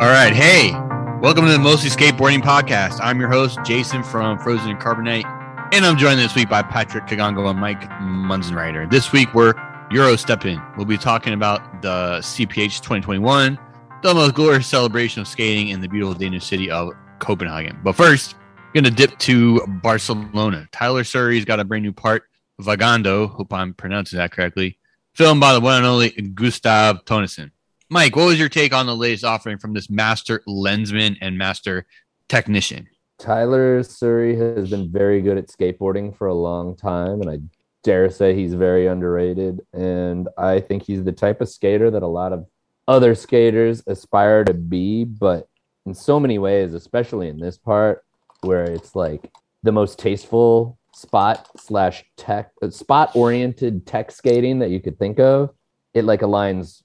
All right. Hey, welcome to the Mostly Skateboarding Podcast. I'm your host, Jason from Frozen and Carbonite, and I'm joined this week by Patrick Kigongo and Mike Munzenrieder. This week, we're Euro stepping. We'll be talking about the CPH 2021, the most glorious celebration of skating in the beautiful Danish city of Copenhagen. But first, going to dip to Barcelona. Tyler Surrey's got a brand new part, Vagando, hope I'm pronouncing that correctly, filmed by the one and only Gustav Tønnesen. Mike, what was your take on the latest offering from this master lensman and master technician? Tyler Surrey has been very good at skateboarding for a long time, and I dare say he's very underrated. And I think he's the type of skater that a lot of other skaters aspire to be, but in so many ways, especially in this part where it's like the most tasteful spot slash tech spot oriented tech skating that you could think of, it like aligns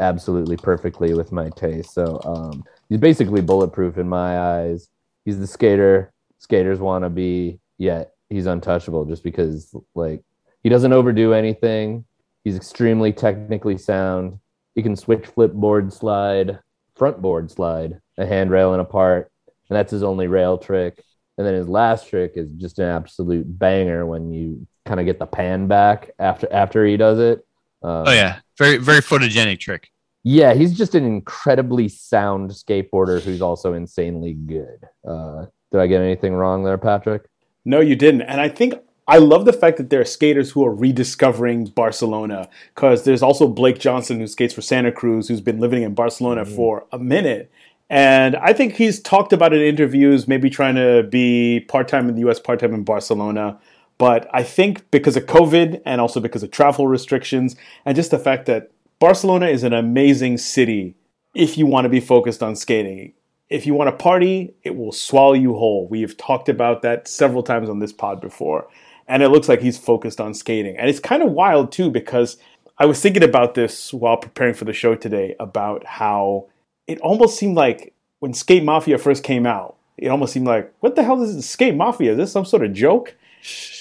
absolutely perfectly with my taste. So um, he's basically bulletproof in my eyes. He's the skater skaters want to be, yet he's untouchable just because like he doesn't overdo anything. He's extremely technically sound. He can switch flip board slide, front board slide, a handrail and a part, and that's his only rail trick. And then his last trick is just an absolute banger when you kind of get the pan back after after he does it. Um, oh yeah, very very photogenic trick. Yeah, he's just an incredibly sound skateboarder who's also insanely good. Uh, did I get anything wrong there, Patrick? No, you didn't. And I think I love the fact that there are skaters who are rediscovering Barcelona because there's also Blake Johnson who skates for Santa Cruz who's been living in Barcelona mm-hmm. for a minute. And I think he's talked about it in interviews, maybe trying to be part time in the US, part time in Barcelona. But I think because of COVID and also because of travel restrictions and just the fact that Barcelona is an amazing city if you want to be focused on skating. If you want to party, it will swallow you whole. We've talked about that several times on this pod before. And it looks like he's focused on skating. And it's kind of wild too because I was thinking about this while preparing for the show today about how it almost seemed like when Skate Mafia first came out, it almost seemed like, what the hell is this Skate Mafia? Is this some sort of joke?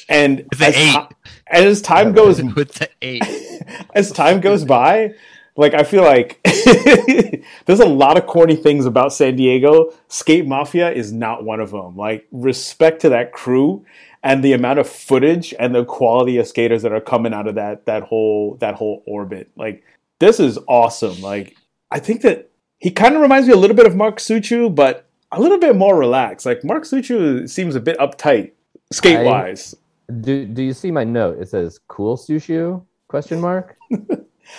And as, ti- as time goes with the eight. as time goes by, like I feel like there's a lot of corny things about San Diego. Skate Mafia is not one of them. Like respect to that crew and the amount of footage and the quality of skaters that are coming out of that that whole that whole orbit. Like this is awesome. Like I think that he kind of reminds me a little bit of Mark Suciu, but a little bit more relaxed. Like Mark Suciu seems a bit uptight skate wise. Do Do you see my note? It says "cool Suciu?" Question mark.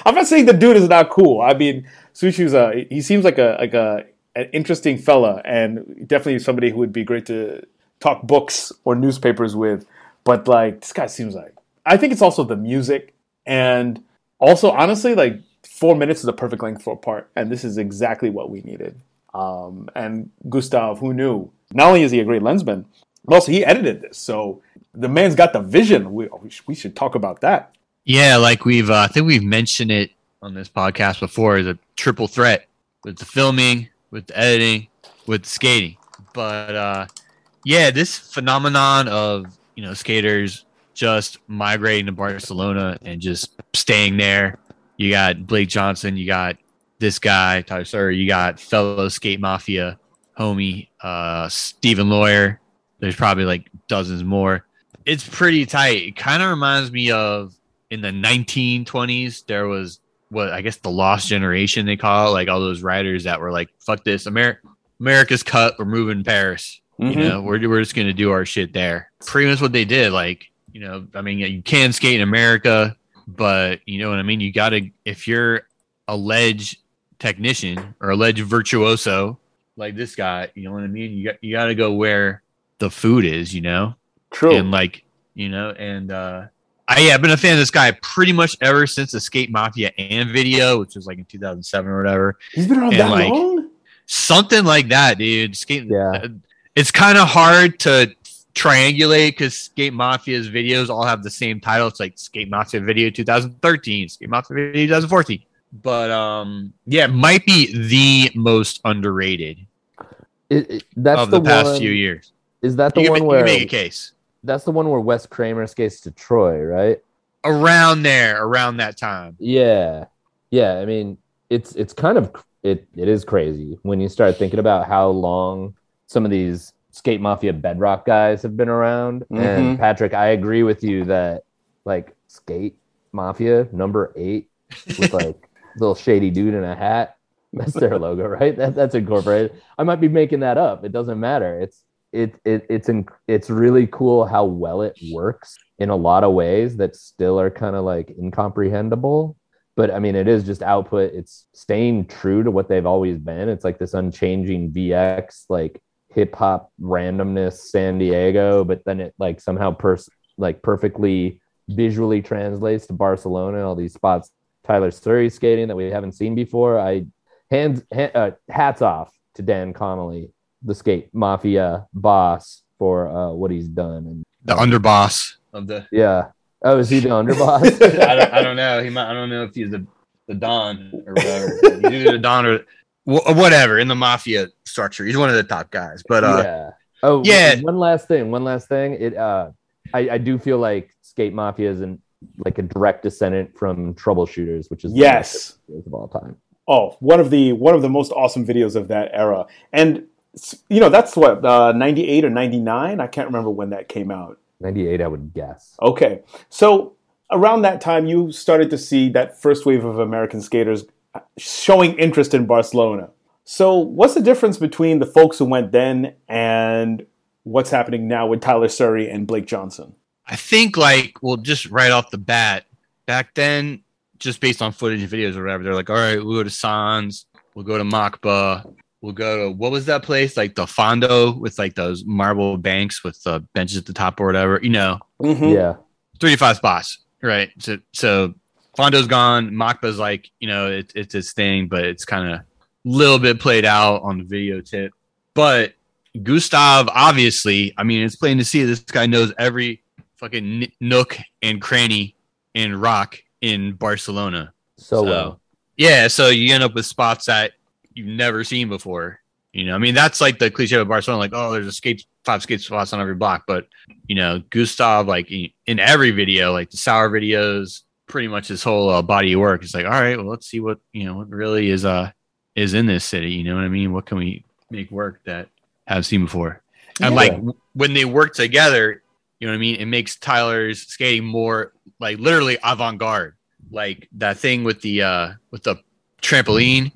I'm not saying the dude is not cool. I mean, Suciu's a he seems like a like a an interesting fella, and definitely somebody who would be great to talk books or newspapers with. But like this guy seems like I think it's also the music and also honestly like four minutes is a perfect length for a part, and this is exactly what we needed. Um, and Gustav, who knew? Not only is he a great lensman, also he edited this, so the man's got the vision. We we should talk about that. Yeah, like we've uh, I think we've mentioned it on this podcast before The triple threat with the filming, with the editing, with the skating. But uh, yeah, this phenomenon of you know skaters just migrating to Barcelona and just staying there. You got Blake Johnson, you got this guy Tyler Surrey, you got fellow skate mafia homie uh, Stephen Lawyer. There's probably like dozens more. It's pretty tight. It kind of reminds me of in the 1920s. There was what I guess the lost generation they call it, like all those writers that were like, "Fuck this, America, America's cut. We're moving to Paris." Mm-hmm. You know, we're we're just gonna do our shit there. Pretty much what they did. Like, you know, I mean, you can skate in America, but you know what I mean. You gotta if you're a ledge technician or a ledge virtuoso like this guy, you know what I mean. You got you got to go where the food is, you know. True. And like you know, and uh, I yeah, I've been a fan of this guy pretty much ever since Escape Mafia and video, which was like in 2007 or whatever. He's been around and that like, long. Something like that, dude. Skate. Yeah it's kind of hard to triangulate because Skate Mafia's videos all have the same title. It's like Skate Mafia Video 2013, Skate Mafia Video 2014. But um, yeah, it might be the most underrated it, it, that's of the, the past one, few years. Is that the you one can, where make a case? That's the one where Wes Kramer skates to Troy, right? Around there, around that time. Yeah, yeah. I mean, it's it's kind of it it is crazy when you start thinking about how long some of these skate mafia bedrock guys have been around. Mhm. And Patrick, I agree with you that like skate mafia number eight with like little shady dude in a hat. That's their logo, right? That, that's incorporated. I might be making that up. It doesn't matter. It's it, it it's in, it's really cool how well it works in a lot of ways that still are kind of like incomprehensible. But I mean, it is just output. It's staying true to what they've always been. It's like this unchanging VX, like hip hop randomness, San Diego, but then it like somehow pers- like perfectly visually translates to Barcelona. All these spots Tyler Surrey skating that we haven't seen before. I hands ha- uh, hats off to Dan Connolly, the skate mafia boss, for uh, what he's done. And The underboss of the. yeah, oh, is he the underboss? I don't, I don't know. He might. I don't know if he's the the don or whatever. he's either the don or wh- whatever in the mafia structure. He's one of the top guys. But uh, yeah. Oh yeah. One last thing. One last thing. It. Uh, I, I do feel like skate mafia is an like a direct descendant from troubleshooters, which is Yes. of all time. Oh, one of the one of the most awesome videos of that era, and s- you know that's what uh, ninety eight or ninety nine. I can't remember when that came out. 98, I would guess. Okay, so around that time, you started to see that first wave of American skaters showing interest in Barcelona. So, what's the difference between the folks who went then and what's happening now with Tyler Surrey and Blake Johnson? I think like well, just right off the bat, back then, just based on footage and videos or whatever, they're like, all right, we'll go to Sants, we'll go to MACBA, we'll go to what was that place like the Fondo with like those marble banks with the benches at the top or whatever, you know, Mhm. Yeah. three to five spots, right? So so Fondo's gone, MACBA's like you know it, it's his thing, but it's kind of a little bit played out on the video tip, but. Gustav, obviously, I mean, it's plain to see this guy knows every fucking nook and cranny and rock in Barcelona. So, So, well. yeah, so you end up with spots that you've never seen before. You know, I mean, that's like the cliche of Barcelona, like, oh, there's a skate, five skate spots on every block. But, you know, Gustav, like in every video, like the sour videos, pretty much his whole uh, body of work is like, all right, well, let's see what, you know, what really is, uh, is in this city. You know what I mean? What can we make work that have seen before? And like when they work together, you know what I mean? It makes Tyler's skating more like literally avant-garde. Like that thing with the uh with the trampoline.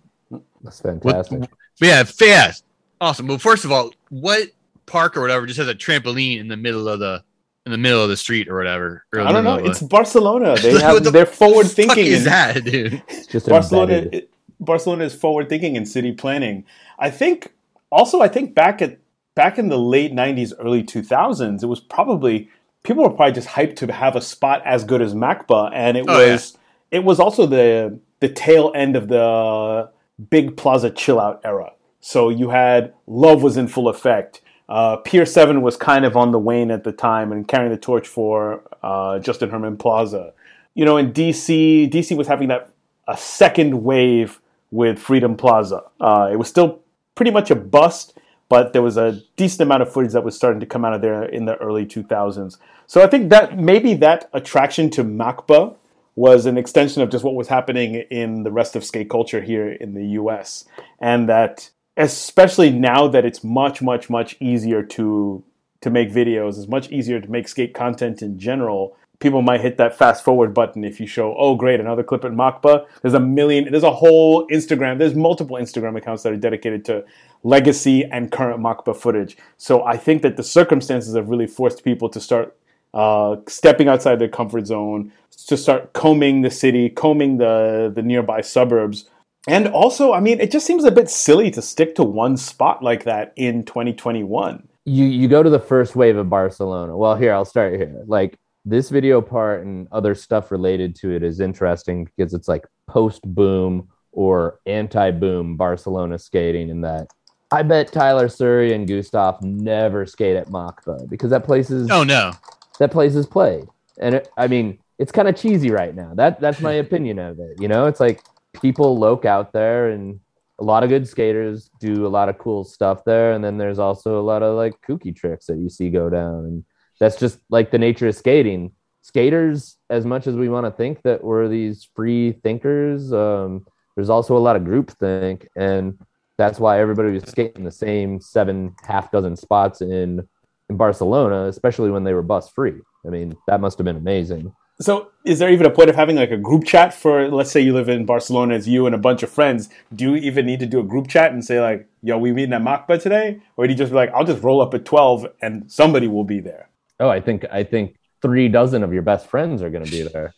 That's With, fantastic. yeah, fast. Awesome. Well, first of all, what park or whatever just has a trampoline in the middle of the in the middle of the street or whatever? Or I don't know. It's the- Barcelona. They have the they're forward fuck thinking. is that, dude? It's just Barcelona, embedded. Barcelona is forward thinking in city planning. I think also I think back at back in the late '90s, early 2000s, it was probably people were probably just hyped to have a spot as good as Macba, and it Oh, yeah. was it was also the the tail end of the big plaza chill out era. So you had Love was in full effect. Uh, Pier Seven was kind of on the wane at the time and carrying the torch for uh, Justin Herman Plaza. You know, in DC, DC was having that a second wave with Freedom Plaza. Uh, it was still pretty much a bust, but there was a decent amount of footage that was starting to come out of there in the early 2000s. So I think that maybe that attraction to Macba was an extension of just what was happening in the rest of skate culture here in the US. And that especially now that it's much, much, much easier to to make videos, it's much easier to make skate content in general. People might hit that fast forward button if you show, oh great, another clip at MACBA. There's a million there's a whole Instagram, there's multiple Instagram accounts that are dedicated to legacy and current MACBA footage. So I think that the circumstances have really forced people to start uh, stepping outside their comfort zone, to start combing the city, combing the the nearby suburbs. And also, I mean, it just seems a bit silly to stick to one spot like that in 2021. you you go to the first wave of Barcelona. Well, here I'll start here. Like this video part and other stuff related to it is interesting because it's like post boom or anti boom Barcelona skating. In that, I bet Tyler Surrey and Gustav never skate at MACBA because that place is Oh no. That place is played, and it, I mean it's kind of cheesy right now. That that's my opinion of it. You know, it's like people loke out there and a lot of good skaters do a lot of cool stuff there. And then there's also a lot of like kooky tricks that you see go down. And that's just like the nature of skating. Skaters as much as we want to think that we're these free thinkers um, there's also a lot of groupthink, and that's why everybody was skating the same seven half dozen spots in in Barcelona, especially when they were bus free. I mean, that must have been amazing. So, is there even a point of having like a group chat for, let's say you live in Barcelona, it's you and a bunch of friends? Do you even need to do a group chat and say like, "Yo, we meeting at MACBA today," or do you just be like, "I'll just roll up at twelve and somebody will be there"? Oh, I think I think three dozen of your best friends are going to be there.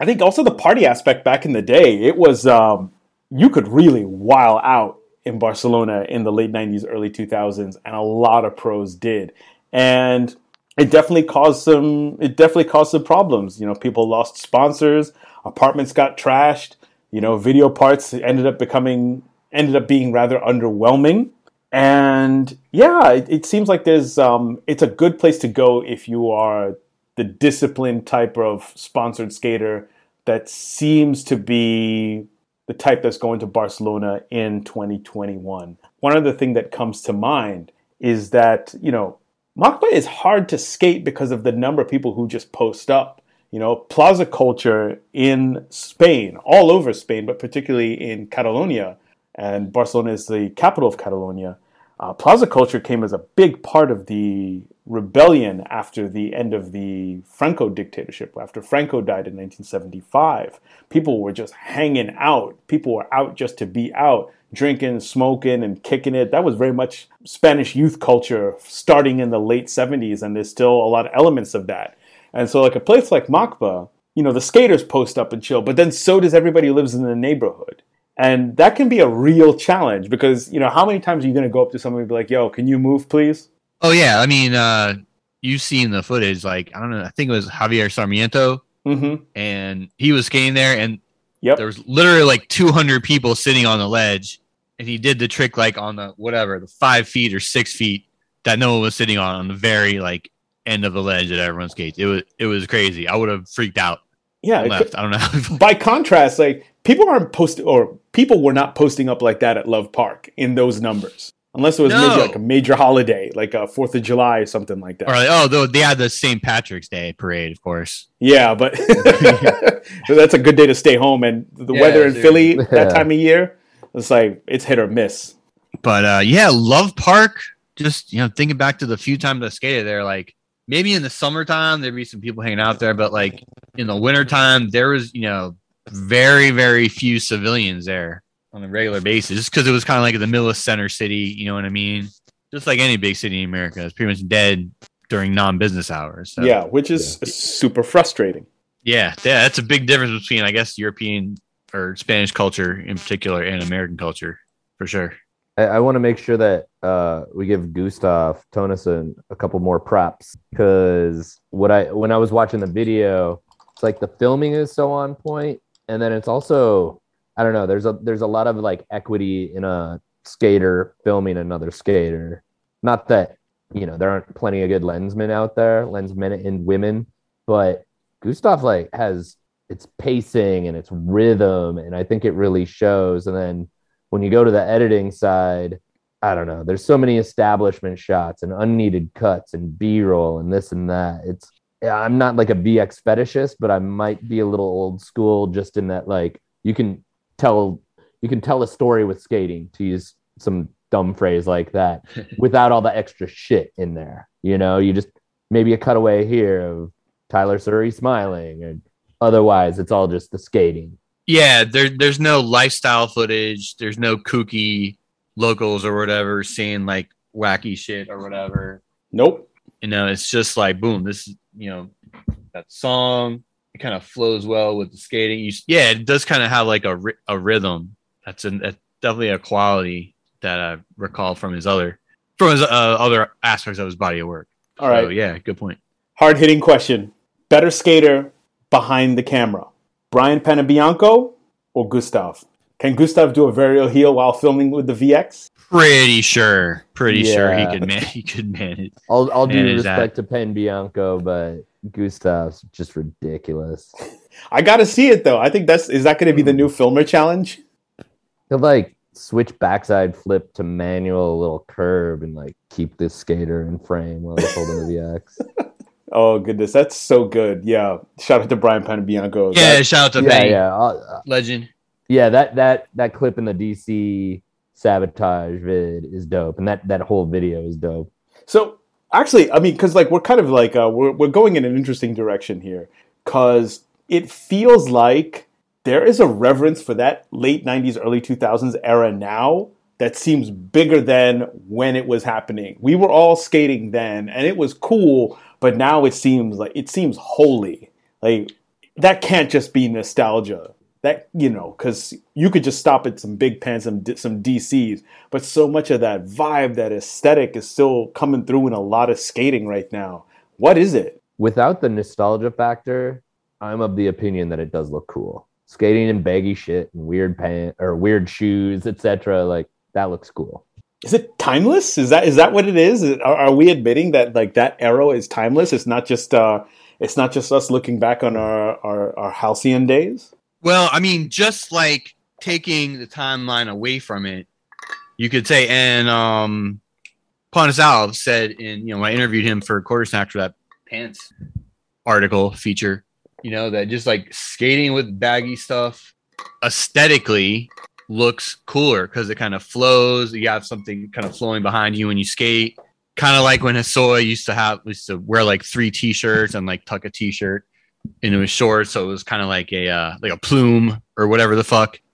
I think also the party aspect back in the day, it was um, you could really while out in Barcelona in the late '90s, early 2000s, and a lot of pros did, and it definitely caused some it definitely caused some problems. You know people lost sponsors apartments got trashed you know video parts ended up becoming ended up being rather underwhelming. And yeah it, it seems like there's um, it's a good place to go if you are the disciplined type of sponsored skater that seems to be the type that's going to barcelona in 2021 one other thing that comes to mind is that you know MACBA is hard to skate because of the number of people who just post up. You know, plaza culture in Spain, all over Spain, but particularly in Catalonia, and Barcelona is the capital of Catalonia. Uh, plaza culture came as a big part of the rebellion after the end of the Franco dictatorship, after Franco died in 1975. People were just hanging out. People were out just to be out drinking, smoking, and kicking it. That was very much Spanish youth culture starting in the late 70s, and there's still a lot of elements of that. And so, like a place like MACBA, you know, the skaters post up and chill, but then so does everybody who lives in the neighborhood. And that can be a real challenge because, you know, how many times are you going to go up to somebody and be like, yo, can you move, please? Oh, yeah. I mean, uh, you've seen the footage. Like, I don't know, I think it was Javier Sarmiento, Mm-hmm. and he was skating there, and Yep. there was literally like 200 people sitting on the ledge and he did the trick like on the whatever the five feet or six feet that no one was sitting on on the very like end of the ledge that everyone skates it was it was crazy i would have freaked out Yeah. left i don't know by contrast, like people aren't posting or people were not posting up like that at Love Park in those numbers, unless it was No. maybe like a major holiday, like a Fourth of July or something like that. or like oh they had the st patrick's day parade of course Yeah, but that's a good day to stay home. And the Yeah, weather in dude. Philly that time of year, it's like it's hit or miss. but uh yeah love park just you know thinking back to the few times i skated there like maybe in the summertime there'd be some people hanging out there but like in the wintertime there was you know very very few civilians there on a regular basis just because it was kind of like in the middle of center city you know what i mean? Just like any big city in america it's pretty much dead during non-business hours so. Yeah, which is super frustrating. yeah yeah that's a big difference between i guess european or spanish culture in particular and american culture for sure. I, I want to make sure that uh, we give Gustav Tønnesen a couple more props because what I when I was watching the video, it's like the filming is so on point, and then it's also I don't know. There's a there's a lot of like equity in a skater filming another skater. Not that you know there aren't plenty of good lensmen out there, lensmen and women, but Gustav like has its pacing and its rhythm, and I think it really shows. And then when you go to the editing side, I don't know. There's so many establishment shots and unneeded cuts and B-roll and this and that. It's I'm not like a VX fetishist, but I might be a little old school just in that like you can tell you can tell a story with skating to use some dumb phrase like that without all the extra shit in there. You know, you just maybe a cutaway here of Tyler Surrey smiling and otherwise it's all just the skating. Yeah, there, there's no lifestyle footage. There's no kooky locals or whatever saying like wacky shit or whatever. Nope. You know, it's just like boom, this is you know that song. It kind of flows well with the skating. You, yeah, it does kind of have like a a rhythm. That's an that's definitely a quality that I recall from his other from his uh, other aspects of his body of work. All right. So, yeah, good point. Hard hitting question. Better skater behind the camera. Brian Panebianco or Gustav? Can Gustav do a varial heel while filming with the VX? Pretty sure, pretty sure he could man he could manage. All, all due Manage that. respect to Panebianco, but Gustav's just ridiculous. I gotta see it though. I think that's is that gonna be the new filmer challenge? He'll like switch backside flip to manual little curb and like keep this skater in frame while he's holding the VX. Oh goodness, that's so good. Yeah. Shout out to Brian Panebianco. Yeah, That- shout out to yeah, Penny, yeah. I'll- legend. Yeah, that that that clip in the DC sabotage vid is dope, and that that whole video is dope. So actually, I mean, because like we're kind of like uh, we're we're going in an interesting direction here, because it feels like there is a reverence for that late '90s, early 2000s era now that seems bigger than when it was happening. We were all skating then, and it was cool, but now it seems like it seems holy. Like that can't just be nostalgia. That you know, because you could just stop at some big pants, some some DCs, but so much of that vibe, that aesthetic, is still coming through in a lot of skating right now. What is it? Without the nostalgia factor, I'm of the opinion that it does look cool. Skating in baggy shit and weird pants or weird shoes, etc. Like that looks cool. Is it timeless? Is that is that what it is? Are, are we admitting that like that era is timeless? It's not just uh, it's not just us looking back on our our, our halcyon days. Well, I mean, just like taking the timeline away from it, you could say, and um, Ponzal said in you know I interviewed him for Quarter Snack for that pants article feature, you know that just like skating with baggy stuff aesthetically looks cooler because it kind of flows. You have something kind of flowing behind you when you skate. Kind of like when Hosoi used to have used to wear like three t-shirts and like tuck a t-shirt into was short, so it was kind of like a uh, like a plume or whatever the fuck.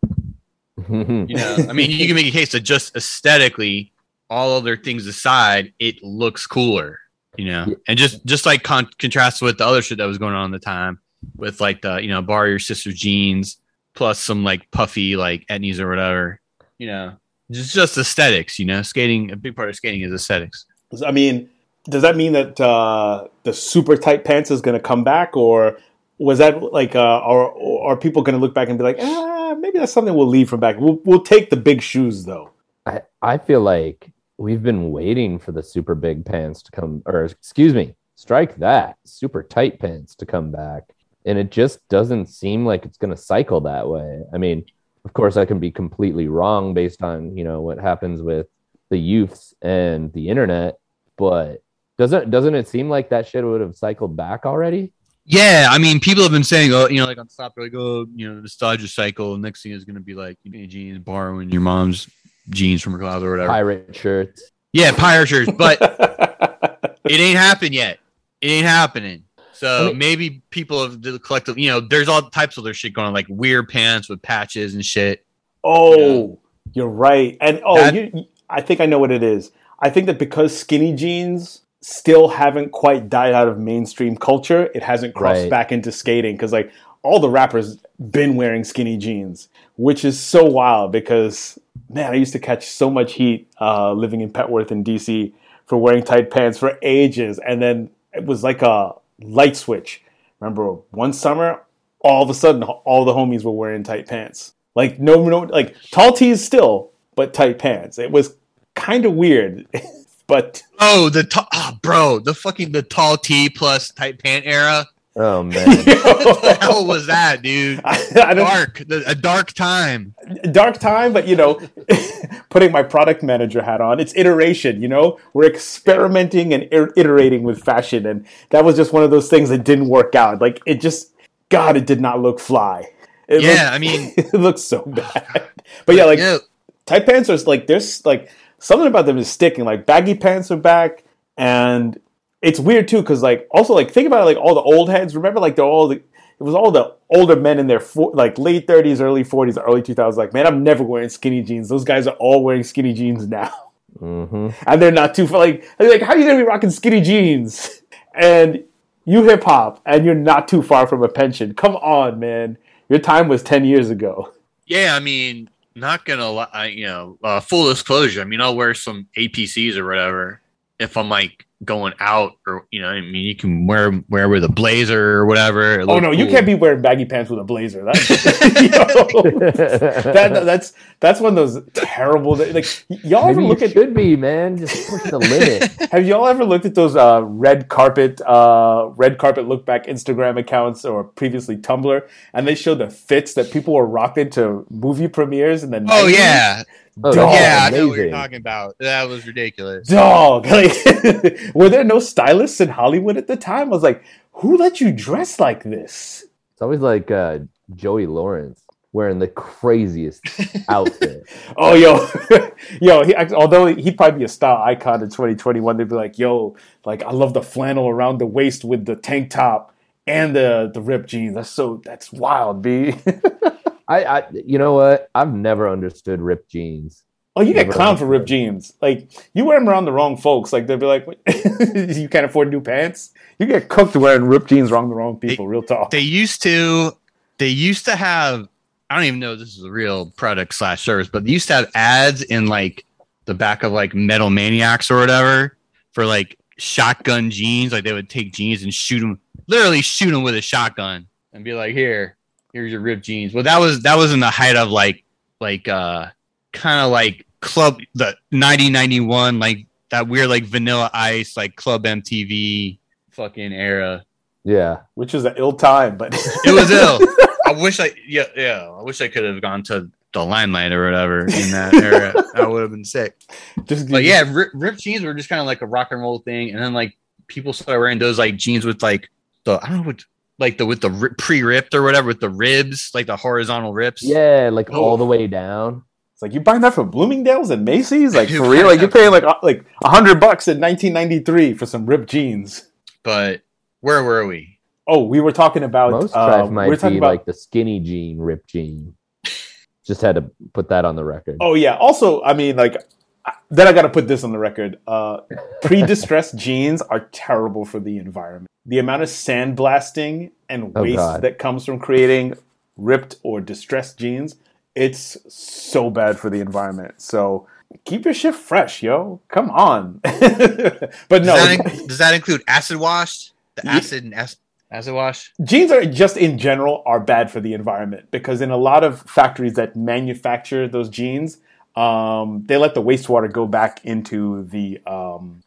You know, I mean, you can make a case that just aesthetically, all other things aside, it looks cooler. You know, and just just like con- contrast with the other shit that was going on at the time, with like the you know borrow your sister's jeans plus some like puffy like etnies or whatever. You know, just just aesthetics. You know, skating a big part of skating is aesthetics. I mean, does that mean that uh, the super tight pants is going to come back, or was that like, uh, are are people going to look back and be like, ah, maybe that's something we'll leave from back? We'll we'll take the big shoes though. I, I feel like we've been waiting for the super big pants to come, or excuse me, strike that super tight pants to come back. And it just doesn't seem like it's going to cycle that way. I mean, of course, I can be completely wrong based on, you know, what happens with the youths and the internet, but doesn't doesn't it seem like that shit would have cycled back already? Yeah, I mean, people have been saying, oh, you know, like on stop, like, oh, you know, nostalgia cycle. Next thing is going to be like you know, jeans, borrowing your mom's jeans from her closet or whatever. Pirate shirts. Yeah, pirate shirts, but it ain't happened yet. It ain't happening. So I mean- maybe people have the collective, you know, there's all types of other shit going on, like weird pants with patches and shit. Oh, you're right. And oh, That- you, you- I think I know what it is. I think that because skinny jeans still haven't quite died out of mainstream culture, it hasn't crossed Right. back into skating because like all the rappers been wearing skinny jeans, which is so wild because man, I used to catch so much heat uh, living in Petworth in DC for wearing tight pants for ages, and then it was like a light switch. Remember one summer, all of a sudden, all the homies were wearing tight pants. Like no, no, like tall tees still, but tight pants. It was kind of weird, but Oh, the ta- oh, bro, the fucking the tall T plus tight pant era. Oh man. what the hell was that, dude? I, I Dark, the, a dark time. dark time, but you know, putting my product manager hat on, it's iteration. You know, we're experimenting and ir- iterating with fashion, and that was just one of those things that didn't work out. Like it just, God, it did not look fly. It Yeah, looked- I mean- it looks so bad. But yeah, like yeah, tight pants are like there's like something about them is sticking. Like baggy pants are back, and it's weird too because like also like think about it, like all the old heads. Remember like they're all the it was all the older men in their four, like late thirties, early forties, early two thousands. Like man, I'm never wearing skinny jeans. Those guys are all wearing skinny jeans now, hmm and they're not too far. Like like how are you gonna be rocking skinny jeans and you hip hop and you're not too far from a pension? Come on, man. Your time was ten years ago. yeah. I mean, not gonna lie. You know, uh, full disclosure. I mean, I'll wear some APCs or whatever if I'm like going out or you know. I mean, you can wear wear with a blazer or whatever. Oh look no, you can't be wearing baggy pants with a blazer. That's that, that's that's one of those terrible. Like y'all ever look you at? should be, man. Just push the limit. Have y'all ever looked at those uh, red carpet, uh, red carpet look back Instagram accounts or previously Tumblr, and they show the fits that people were rocking to movie premieres and then Oh 90s? yeah, Oh, Dog, that's yeah. I know what you're talking about. That was ridiculous. dog. Like, were there no stylists in Hollywood at the time? I was like, who let you dress like this? It's always like uh, Joey Lawrence. wearing the craziest outfit. Oh, yo, yo. He, although he'd probably be a style icon in 2021, they'd be like, "Yo, like I love the flannel around the waist with the tank top and the the ripped jeans. That's so that's wild, b." I, I, you know what? I've never understood ripped jeans. Oh, you get Never clowned for ripped jeans. Like you wear them around the wrong folks. Like they'll be like, "You can't afford new pants." You get cooked wearing ripped jeans around the wrong people. real talk. They used to, they used to have. I don't even know if this is a real product slash service, but they used to have ads in like the back of like Metal Maniacs or whatever for like shotgun jeans. Like they would take jeans and shoot them, literally shoot them with a shotgun, and be like, "Here, here's your ripped jeans." Well, that was that was in the height of like like uh kind of like club the 9091 like that weird like vanilla ice like club mtv fucking era. Yeah. which is an ill time, but it was ill. I wish i yeah yeah. I wish i could have gone to the limelight or whatever in that era. That would have been sick. Just but yeah rip, ripped jeans were just kind of like a rock and roll thing. And then like people started wearing those like jeans with like the i don't know what like the with the pre-ripped or whatever with the ribs like the horizontal rips Yeah, like Oh. all the way down. It's like you buying that from Bloomingdale's and Macy's, like for real. Like you're paying like like a hundred bucks in 1993 for some ripped jeans. but where were we Oh, we were talking about. Most uh, trash we might be about. like the skinny jean, ripped jean. Just had to put that on the record. oh yeah. Also, I mean, like then I got to put this on the record. Uh, pre-distressed jeans are terrible for the environment. The amount of sandblasting and Oh, waste God. that comes from creating ripped or distressed jeans, it's so bad for the environment. So keep your shit fresh, yo. Come on. but does, no, that, in- does that include acid wash the Ye- acid and acid, acid wash jeans are just in general are bad for the environment because in a lot of factories that manufacture those jeans um, they let the wastewater go back into the um,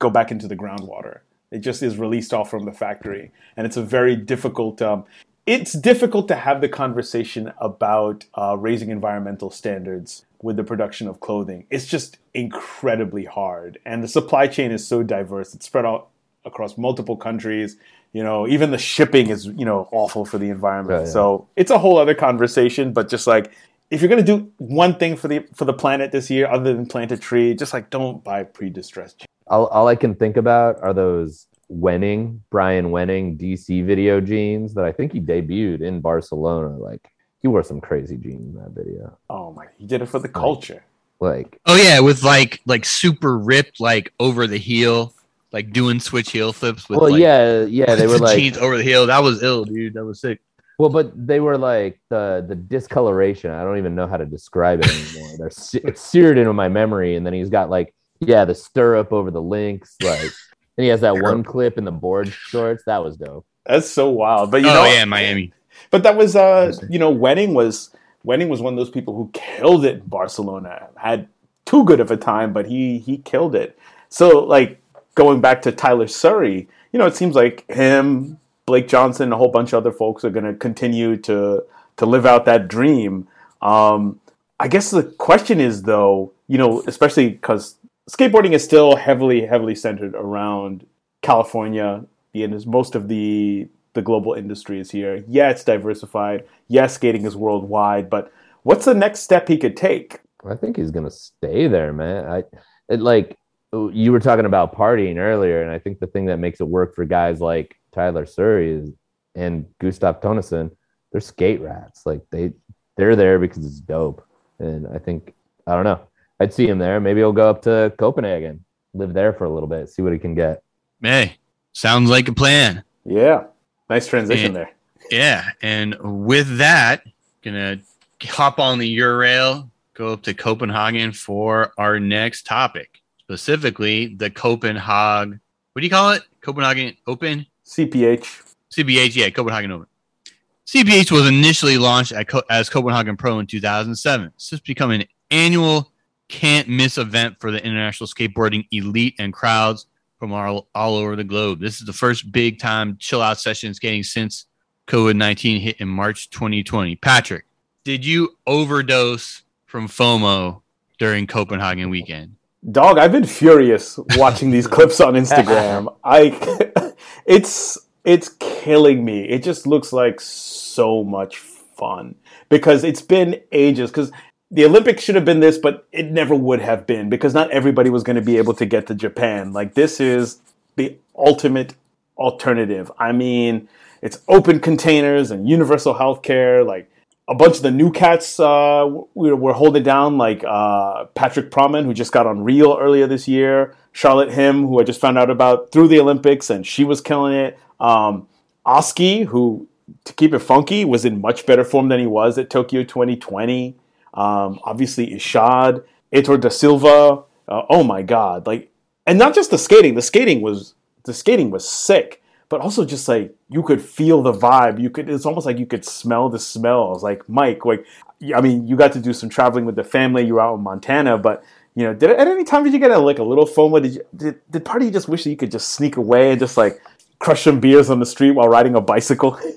go back into the groundwater it just is released off from the factory. And it's a very difficult um, it's difficult to have the conversation about uh, raising environmental standards with the production of clothing. It's just incredibly hard. And the supply chain is so diverse. It's spread out across multiple countries. You know even the shipping is you know awful for the environment. Right, yeah. so it's a whole other conversation but just like if you're going to do one thing for the for the planet this year other than plant a tree just like don't buy pre-distressed all, all I can think about are those Wenning, Brian Wenning DC video jeans that I think he debuted in Barcelona. Like he wore some crazy jeans in that video. oh my he did it for the culture Like Oh yeah, with like like super ripped, like over the heel, like doing switch heel flips with well, like, yeah, yeah, they were the like jeans over the heel. That was ill, dude. That was sick. Well, but they were like the the discoloration. I don't even know how to describe it anymore. They're se- it's seared into my memory. And then he's got like yeah, the stirrup over the links, like, and he has that one clip in the board shorts. That was dope. that's so wild but you oh know yeah, Miami. But that was uh you know, Wenning was Wenning was one of those people who killed it in Barcelona. Had too good of a time, but he he killed it. So like going back to Tyler Surrey, you know, it seems like him, Blake Johnson, and a whole bunch of other folks are gonna continue to to live out that dream. Um I guess the question is though, you know, especially because skateboarding is still heavily, heavily centered around California. The most of the the global industry is here. Yeah, it's diversified. Yeah, skating is worldwide. But what's the next step he could take? I think he's gonna stay there, man. I it, like oh, you were talking about partying earlier, and I think the thing that makes it work for guys like Tyler Surrey is and Gustav Tønnesen, they're skate rats. Like they they're there because it's dope. And I think I don't know. I'd see him there. Maybe he'll go up to Copenhagen, live there for a little bit, see what he can get. Hey, sounds like a plan. Yeah, nice transition Yeah. there. Yeah, and with that, gonna hop on the Eurail, go up to Copenhagen for our next topic, specifically the Copenhagen. What do you call it? Copenhagen Open. CPH. CPH, yeah, Copenhagen Open. CPH was initially launched at Co- as Copenhagen Pro in 2007. It's just become an annual can't miss event for the international skateboarding elite and crowds from all, all over the globe. This is the first big time chill out session skating since COVID 19 hit in March 2020. Patrick, did you overdose from FOMO during Copenhagen weekend? Dog, I've been furious watching these clips on Instagram. I it's it's killing me. It just looks like so much fun because it's been ages. Because the Olympics should have been this, but it never would have been because not everybody was going to be able to get to Japan. Like this is the ultimate alternative. I mean, it's open containers and universal healthcare. Like a bunch of the new cats uh, we were holding down, like uh, Patrick Praman, who just got on Real earlier this year. Charlotte Hym, who I just found out about through the Olympics, and she was killing it. Um, Oski, who to keep it funky, was in much better form than he was at Tokyo 2020. Um, obviously, Ishod, Heitor da Silva. Uh, oh my God! Like, and not just the skating. The skating was the skating was sick, but also just like you could feel the vibe. You could. It's almost like you could smell the smells. Like Mike, like I mean, you got to do some traveling with the family. You were out in Montana, but you know, did at any time did you get a, like a little FOMO? Did you, did, did part of you just wish that you could just sneak away and just like crush some beers on the street while riding a bicycle?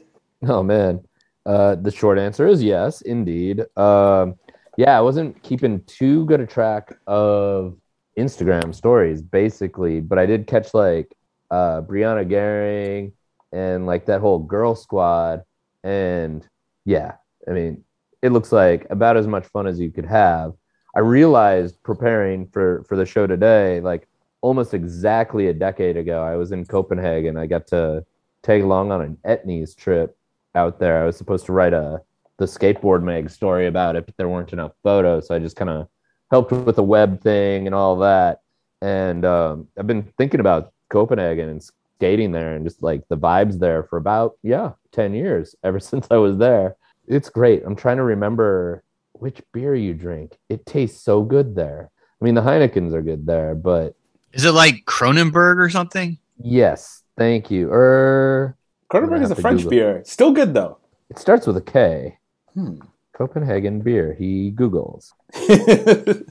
Oh man, uh, the short answer is yes, indeed. Um, yeah, I wasn't keeping too good a track of Instagram stories, basically, but I did catch like uh, Breana Geering and like that whole girl squad, and yeah, I mean, it looks like about as much fun as you could have. I realized preparing for for the show today, like almost exactly a decade ago, I was in Copenhagen. I got to tag along on an Etnies trip out there. I was supposed to write a the skateboard mag story about it, but there weren't enough photos, so I just kind of helped with the web thing and all that. And um, I've been thinking about Copenhagen and skating there, and just like the vibes there for about yeah ten years ever since I was there. It's great. I'm trying to remember which beer you drink. It tastes so good there. I mean, the Heinekens are good there, but Is it like Kronenbourg or something? yes, thank you. Er, Kronenbourg is a French Google. beer. Still good though. it starts with a K. Hmm. Copenhagen beer. He Googles. it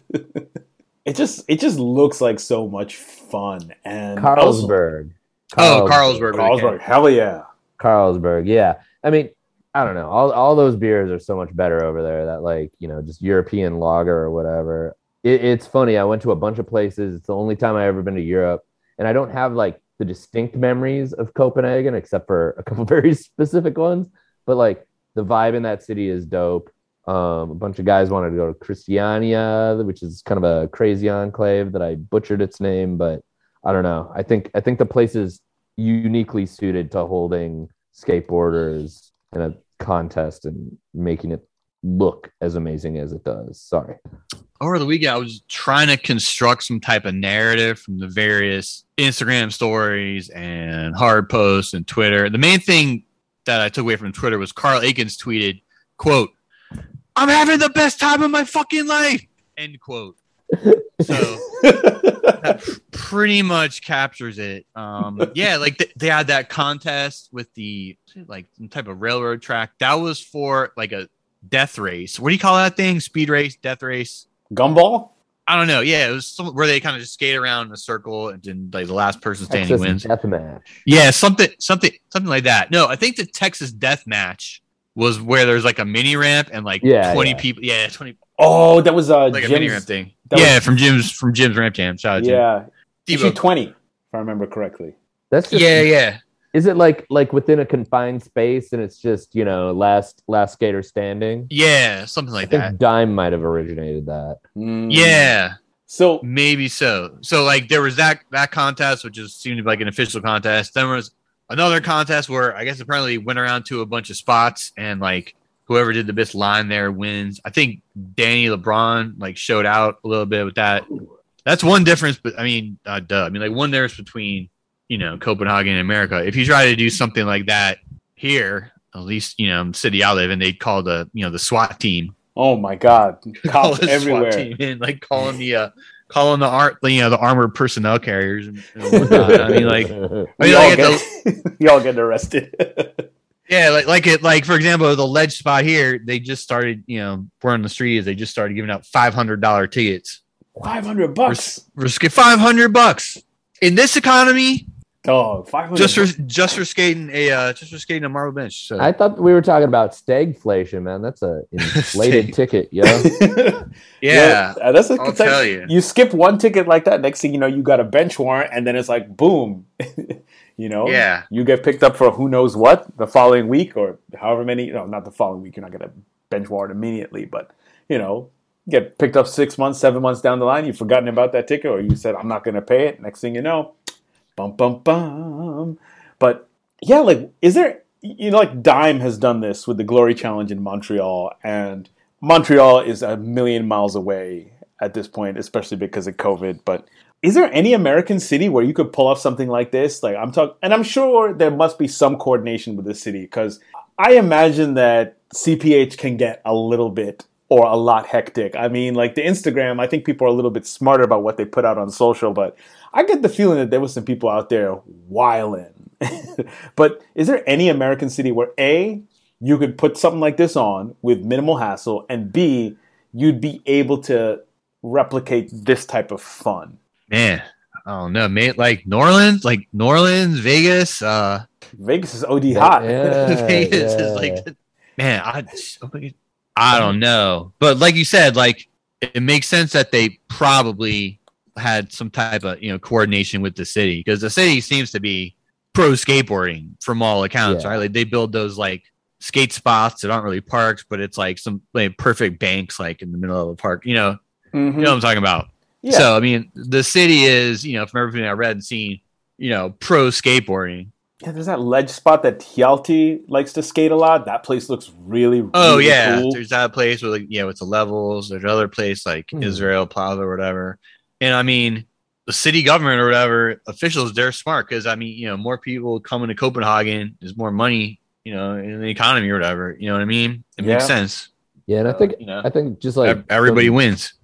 just it just looks like so much fun and also- Carlsberg. Oh, Carlsberg. Carlsberg, hell yeah. Carlsberg. Yeah. I mean, I don't know. All, all those beers are so much better over there that like, you know, just European lager or whatever. It, it's funny. I went to a bunch of places. It's the only time I ever been to Europe. And I don't have like the distinct memories of Copenhagen except for a couple very specific ones. But like the vibe in that city is dope. Um, a bunch of guys wanted to go to Christiania, which is kind of a crazy enclave that I butchered its name, but I don't know. I think I think the place is uniquely suited to holding skateboarders in a contest and making it look as amazing as it does. Sorry. over the weekend, I was trying to construct some type of narrative from the various Instagram stories and hard posts and Twitter. The main thing that I took away from Twitter was Carl Aikens tweeted, "quote I'm having the best time of my fucking life." End quote. So that pretty much captures it. Um, yeah, like th- they had that contest with the like some type of railroad track. That was for like a death race. What do you call that thing? Speed race, death race. Gumball? I don't know. Yeah, it was some, where they kind of just skate around in a circle and then like the last person standing Texas wins. death match. Yeah, something, something, something like that. No, I think the Texas Death Match was where there's like a mini ramp and like Yeah, twenty yeah. people. Yeah, 20. Oh, that was uh like a mini ramp thing. Yeah, was- from Jim's from Jim's ramp jam. Shout out to Yeah. Issue Debo. 20, if I remember correctly. That's just Yeah, yeah. Is it like like within a confined space and it's just, you know, last last skater standing? Yeah, something I like think that. Dime might have originated that. Mm. Yeah, So maybe so. So like there was that that contest, which is seemed to be like an official contest. Then there was another contest where I guess apparently went around to a bunch of spots and like whoever did the best line there wins. I think Danny LeBron like showed out a little bit with that. That's one difference, but I mean, uh, duh. I mean, like one difference between you know Copenhagen and America. If you try to do something like that here, at least you know the city I live in, they call the you know the SWAT team oh my god. call Cops the everywhere. SWAT team in, like calling the uh, calling the art, you know, the armored personnel carriers and, and. I mean, like, I mean, We like all at get, the, we all get arrested. yeah, like, like it, like for example, the ledge spot here, they just started, you know, we're on the street. is They just started giving out five hundred dollar tickets. 500 bucks. We're just five hundred bucks in this economy, Dog, 500 just for just for skating a uh, just for skating a marble bench. So I thought we were talking about stagflation, man. That's a inflated ticket, yo. yeah, uh, that's a, I'll it's like- tell you. You skip one ticket like that, next thing you know, you got a bench warrant, and then it's like, boom, You know, Yeah. you get picked up for who knows what the following week or however many. No, not the following week. You're not going to bench warrant immediately, but you know, get picked up six months, seven months down the line. You've forgotten about that ticket, or you said I'm not going to pay it. Next thing you know, bum bum bum. But yeah, like, is there? You know, like Dime has done this with the Glory Challenge in Montreal, and Montreal is a million miles away at this point, especially because of COVID. But is there any American city where you could pull off something like this? Like I'm talking, and I'm sure there must be some coordination with the city because I imagine that CPH can get a little bit or a lot hectic. I mean, like the Instagram, I think people are a little bit smarter about what they put out on social, but I get the feeling that there was some people out there wiling. but is there any American city where A, you could put something like this on with minimal hassle, and B, you'd be able to replicate this type of fun? Man, I don't know, mate. Like New Orleans, like New Orleans, Vegas, uh, Vegas is OD hot. Yeah, Vegas yeah. is like, man, I, I don't know, but like you said, like it makes sense that they probably had some type of you know coordination with the city because the city seems to be pro skateboarding from all accounts, Yeah. right? Like they build those like skate spots that aren't really parks, but it's like some like perfect banks like in the middle of the park. You know, Mhm. you know what I'm talking about. Yeah. So I mean, the city is, you know, from everything I read and seen, you know, pro skateboarding. Yeah, there's that ledge spot that Hjalti likes to skate a lot. That place looks really, Oh yeah, cool. there's that place with like, yeah, with the levels. There's another place like Hmm. Israel Plaza or whatever. And I mean, the city government or whatever officials, they're smart because I mean, you know, more people coming to Copenhagen, there's more money, you know, in the economy or whatever. You know what I mean? It Yeah. makes sense. Yeah, and I think you know, I think just like everybody some- wins.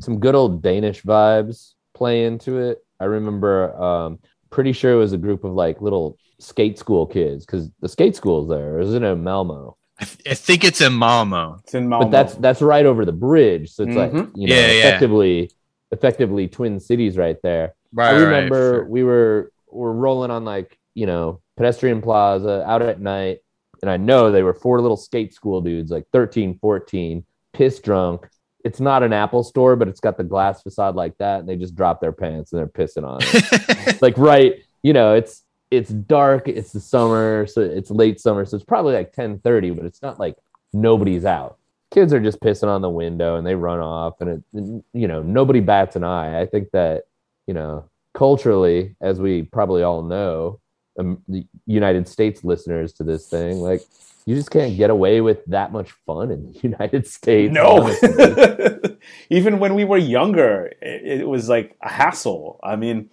some good old Danish vibes play into it. I remember, um, pretty sure it was a group of like little skate school kids because the skate school's there, isn't it? in Malmo, I, th- I think it's in Malmo. It's in Malmo. but that's that's right over the bridge, so it's like Mhm. you know, Yeah, yeah. effectively, effectively twin cities right there. Right. I right, remember sure. we were were rolling on like you know pedestrian plaza out at night, and I know they were four little skate school dudes, like 13, 14, piss drunk. It's not an Apple store, but it's got the glass facade like that, and they just drop their pants and they're pissing on it. like right, you know, it's it's dark, it's the summer, so it's late summer, so it's probably like 10 30, but it's not like nobody's out. Kids are just pissing on the window and they run off, and it, you know, nobody bats an eye. I think that, you know, culturally, as we probably all know, um, the United States listeners to this thing, like, you just can't get away with that much fun in the United States. no. Even when we were younger, it, it was like a hassle. I mean,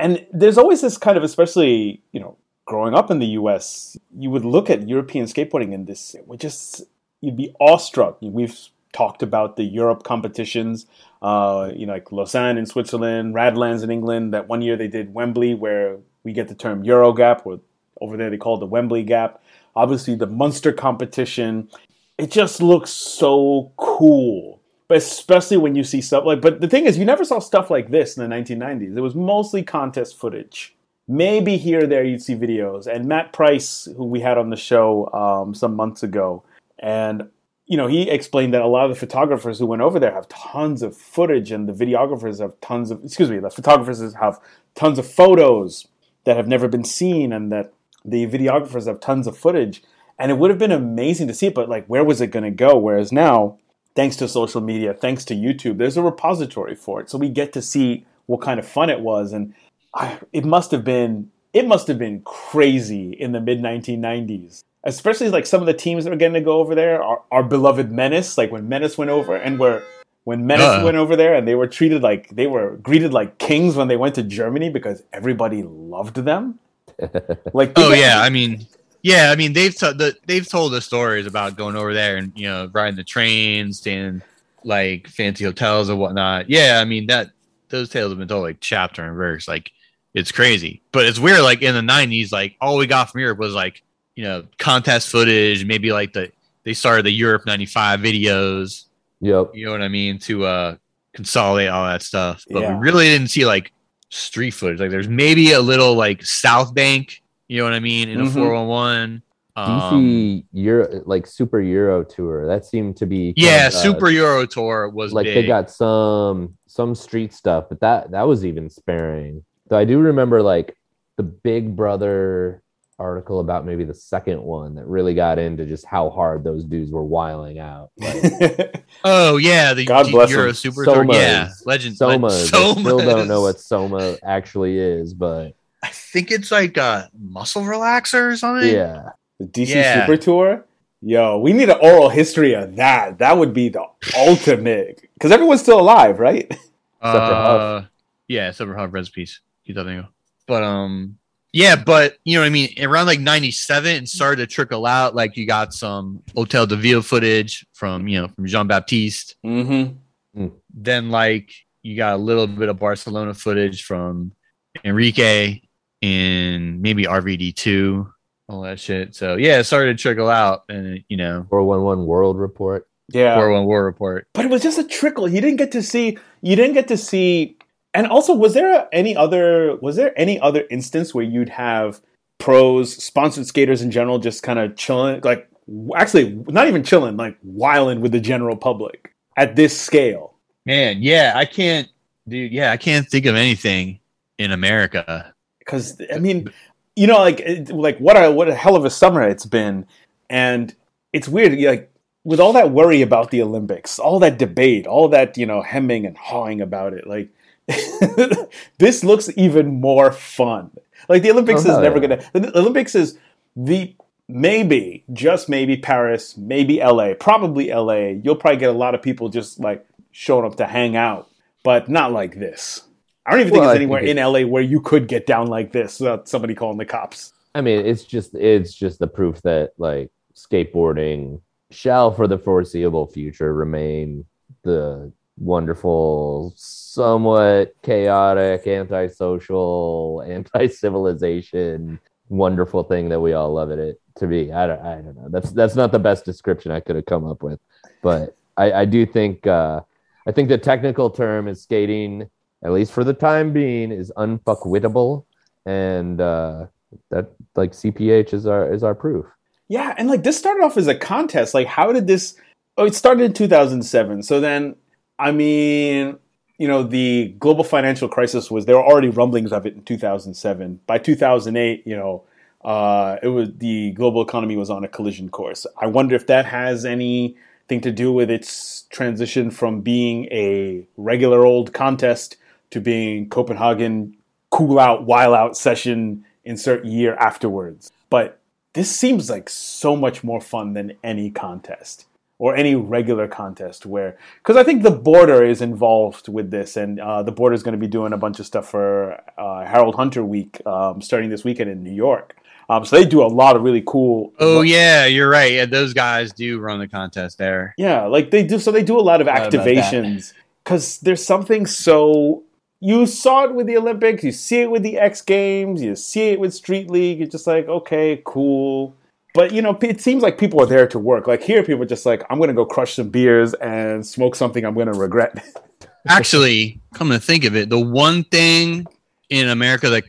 and there's always this kind of, especially you know, growing up in the U.S., you would look at European skateboarding and this it would just you'd be awestruck. We've talked about the Europe competitions, uh, you know, like Lausanne in Switzerland, Radlands in England. That one year they did Wembley, where we get the term Euro Gap, or over there they call it the Wembley Gap. Obviously, the Munster competition. It just looks so cool, but especially when you see stuff like. But the thing is, you never saw stuff like this in the 1990s. It was mostly contest footage. Maybe here or there you'd see videos. And Matt Price, who we had on the show um, some months ago, and you know, he explained that a lot of the photographers who went over there have tons of footage, and the videographers have tons of. Excuse me, the photographers have tons of photos that have never been seen, and that the videographers have tons of footage. And it would have been amazing to see it, but like, where was it going to go? Whereas now, thanks to social media, thanks to YouTube, there's a repository for it, so we get to see what kind of fun it was, and I, it must have been it must have been crazy in the mid 1990s especially like some of the teams that are getting to go over there our, our beloved menace like when menace went over and were when menace Uh. went over there and they were treated like they were greeted like kings when they went to germany because everybody loved them like Oh they- yeah, I mean, yeah, I mean they've t- the, they've told us stories about going over there and you know riding the trains, staying like fancy hotels and whatnot. Yeah, I mean that those tales have been told like chapter and verse. Like it's crazy, but it's weird. Like in the '90s, like all we got from Europe was like you know contest footage, maybe like the they started the Europe '95 videos. Yep. You know what I mean to uh consolidate all that stuff, but Yeah. we really didn't see like street footage. Like there's maybe a little like South Bank. You know what I mean in a Mhm. 411. Um, DC Euro like Super Euro Tour. That seemed to be yeah, of, uh, Super Euro Tour was like big. they got some some street stuff, but that that was even sparing. Though I do remember like the Big Brother article about maybe the second one that really got into just how hard those dudes were wiling out. Like, Oh yeah, the God G- bless Euro him. Super Tour. Somas. Yeah, legend. Somas. leg- I still don't know what Soma actually is, but I think it's like a muscle relaxer or something. yeah. the DC Yeah. Super Tour. Yo, we need an oral history of that. That would be the ultimate. Because everyone's still alive, right? for Huff. Uh, yeah, Silver Huff recipes. Keep that thing. But um, yeah, but you know what I mean. Around like '97, it started to trickle out. Like you got some Hotel de Ville footage from you know from Jean Baptiste. Mm-hmm. Then like you got a little bit of Barcelona footage from Enrique and maybe RVD two, all that shit. So yeah, it started to trickle out, and you know, 411 World Report. Yeah. four one war report. but it was just a trickle. You didn't get to see. You didn't get to see. And also, was there any other? Was there any other instance where you'd have pros, sponsored skaters in general, just kind of chilling, like actually not even chilling, like wiling with the general public at this scale? Man, yeah, I can't, dude. Yeah, I can't think of anything in America. Because I mean, you know, like like what a what a hell of a summer it's been, and it's weird. Like with all that worry about the Olympics, all that debate, all that you know hemming and hawing about it, like this looks even more fun. Like the Olympics Oh, is never yeah. gonna. The Olympics is the maybe just maybe Paris, maybe LA, probably LA. You'll probably get a lot of people just like showing up to hang out, but not like this. I don't even think Well, it's I anywhere think in LA where you could get down like this without somebody calling the cops. I mean, it's just it's just the proof that like skateboarding shall for the foreseeable future remain the wonderful, somewhat chaotic, antisocial, anti-civilization, wonderful thing that we all love it, to be. I don't, I don't know. That's that's not the best description I could have come up with, but I, I do think uh, I think the technical term is skating, at least for the time being, is unfuckwittable, and uh, that like CPH is our is our proof. Yeah, and like this started off as a contest. Like, how did this? Oh, it started in 2007. So then, I mean, you know, the global financial crisis was there were already rumblings of it in 2007. By 2008, you know, uh, it was the global economy was on a collision course. I wonder if that has anything to do with its transition from being a regular old contest to being Copenhagen cool out, while out session insert year afterwards. But this seems like so much more fun than any contest or any regular contest where because i think the Boardr is involved with this and uh, the Boardr is going to be doing a bunch of stuff for uh, harold hunter week um, starting this weekend in new york um, so they do a lot of really cool Oh yeah, you're right. Yeah, those guys do run the contest there. Yeah, like they do. So they do a lot of Forgot about that. activations because there's something so. You saw it with the Olympics. You see it with the X Games. You see it with Street League. You're just like, okay, cool. But you know, it seems like people are there to work. Like here, people are just like, I'm gonna go crush some beers and smoke something I'm gonna regret. Actually, come to think of it, the one thing in America that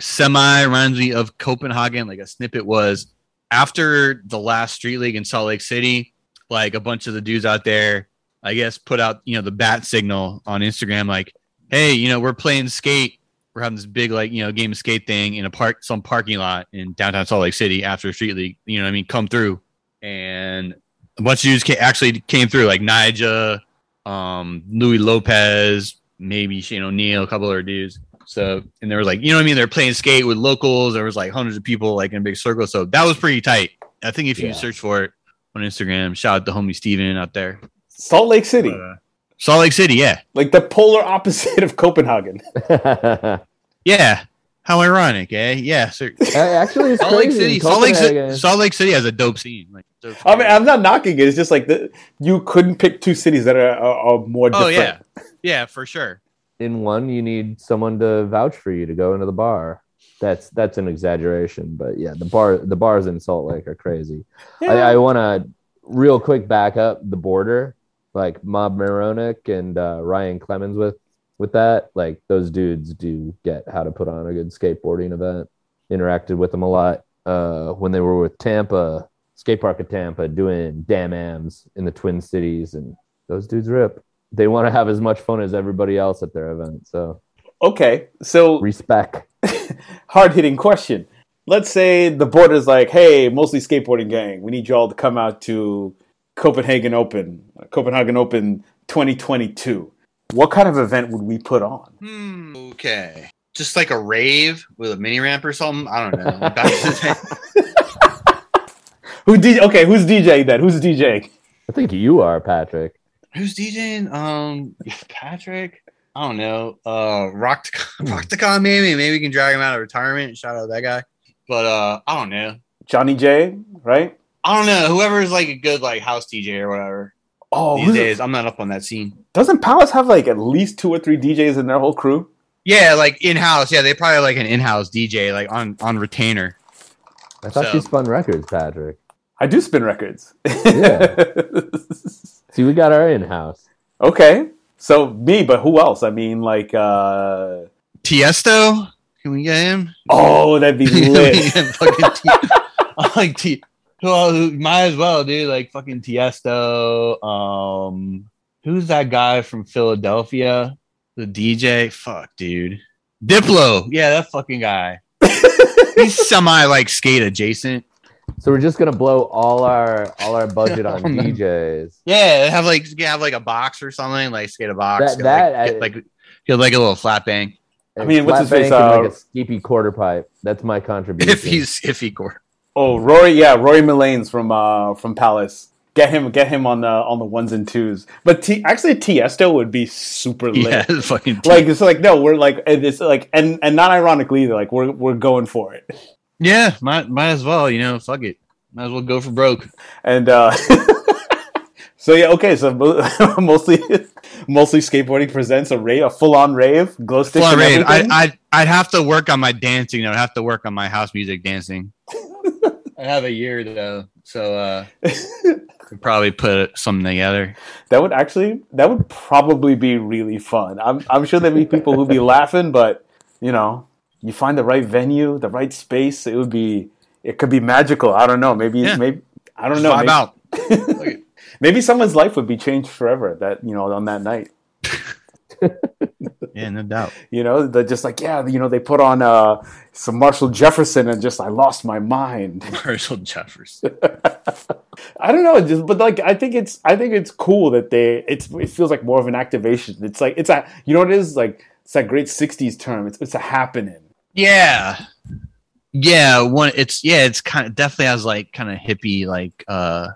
semi reminds me of Copenhagen, like a snippet, was after the last Street League in Salt Lake City, like a bunch of the dudes out there, I guess, put out you know the bat signal on Instagram, like, hey, you know, we're playing skate. We're having this big like you know game of skate thing in a park, some parking lot in downtown Salt Lake City after Street League. You know, what I mean, come through, and a bunch of dudes ca- actually came through, like Nyjah, um, Louis Lopez, maybe Shane O'Neill, a couple other dudes. So, and there was like, you know what I mean? They're playing skate with locals. There was like hundreds of people like in a big circle. So that was pretty tight. I think if you Yeah. search for it on Instagram, shout out to homie Steven out there. Salt Lake City, uh, Salt Lake City, yeah. like the polar opposite of Copenhagen. Yeah. How ironic, eh? Yeah. So, Actually, it's Salt Lake. City, Salt Lake, City, Salt Lake City has a dope scene. Like, dope I mean, I'm not knocking it. It's just like the, you couldn't pick two cities that are, are, are more oh different. yeah, yeah, for sure. in one you need someone to vouch for you to go into the bar that's that's an exaggeration but yeah the bar the bars in salt lake are crazy Yeah. i, I want to real quick back up the Boardr like mob Moronic and uh, Ryan Clements with with that like those dudes do get how to put on a good skateboarding event interacted with them a lot uh, when they were with tampa skate park at tampa doing damn ams in the twin cities and those dudes rip they want to have as much fun as everybody else at their event. So Okay, so respect. hard hitting question. Let's say the board is like, hey, mostly skateboarding gang, we need y'all to come out to Copenhagen Open, Copenhagen Open 2022. What kind of event would we put on? Hmm, okay. Just like a rave with a mini ramp or something. I don't know. Back Who DJ? Okay, who's DJ then? Who's DJ? I think you are, Patrick. Who's DJing? Um, Patrick. I don't know. Uh, Rock Rockticon maybe. Maybe we can drag him out of retirement. Shout out that guy. But uh, I don't know. Johnny J, right? I don't know. Whoever's like a good like house DJ or whatever Oh, these who's- days. I'm not up on that scene. doesn't Palace have like at least two or three DJs in their whole crew? Yeah, like in house. Yeah, they probably have, like an in house DJ like on on retainer. I thought So- you spun records, Patrick. I do spin records. Yeah. See, we got our in-house. okay. So me, but who else? I mean, like, uh, Tiesto. Can we get him? oh, that'd be lit. fucking T- I like T. Well, who- might as well, dude. Like fucking Tiesto. Um, who's that guy from Philadelphia? The DJ. Fuck, dude. Diplo. Yeah, that fucking guy. He's semi like skate adjacent. So we're just gonna blow all our all our budget on. DJs. Yeah, have like have like a box or something. Like skate a box. That- get, that, like, get, like get like a little flat bang. I mean, what's his face, uh, like a skeepy quarter pipe. That's my contribution. If he's if he core. Oh, Rory, yeah, Rory Milanes from uh from Palace. Get him, get him on the on the ones and twos. But T, actually, Tiesto would be super lit. Yeah, fucking Like it's like no, we're like and it's like and and not ironically either. Like we're we're going for it. yeah. Might might as well. You know, fuck it. Might as well go for broke. And uh so yeah, okay. So mostly mostly skateboarding presents a rave, a full on rave, glow sticks. Full and rave. I, everything? I'd, I'd have to work on my dancing. I'd have to work on my house music dancing. I have a year though, so uh, could probably put something together. That would actually that would probably be really fun. I'm I'm sure there'd be people who'd be laughing, but you know, you find the right venue, the right space, it would be it could be magical. I don't know. Maybe Yeah. maybe I don't Just know. Maybe, maybe someone's life would be changed forever that you know on that night. Yeah, no doubt. You know, they're just like, yeah, you know, they put on uh some Marshall Jefferson and just I lost my mind. Marshall Jefferson. I don't know, just but like I think it's I think it's cool that they it's it feels like more of an activation. It's like it's a you know what it is like it's that great '60s term. It's it's a happening. Yeah, yeah. One. It's yeah. It's kind of definitely has like kind of hippie like uh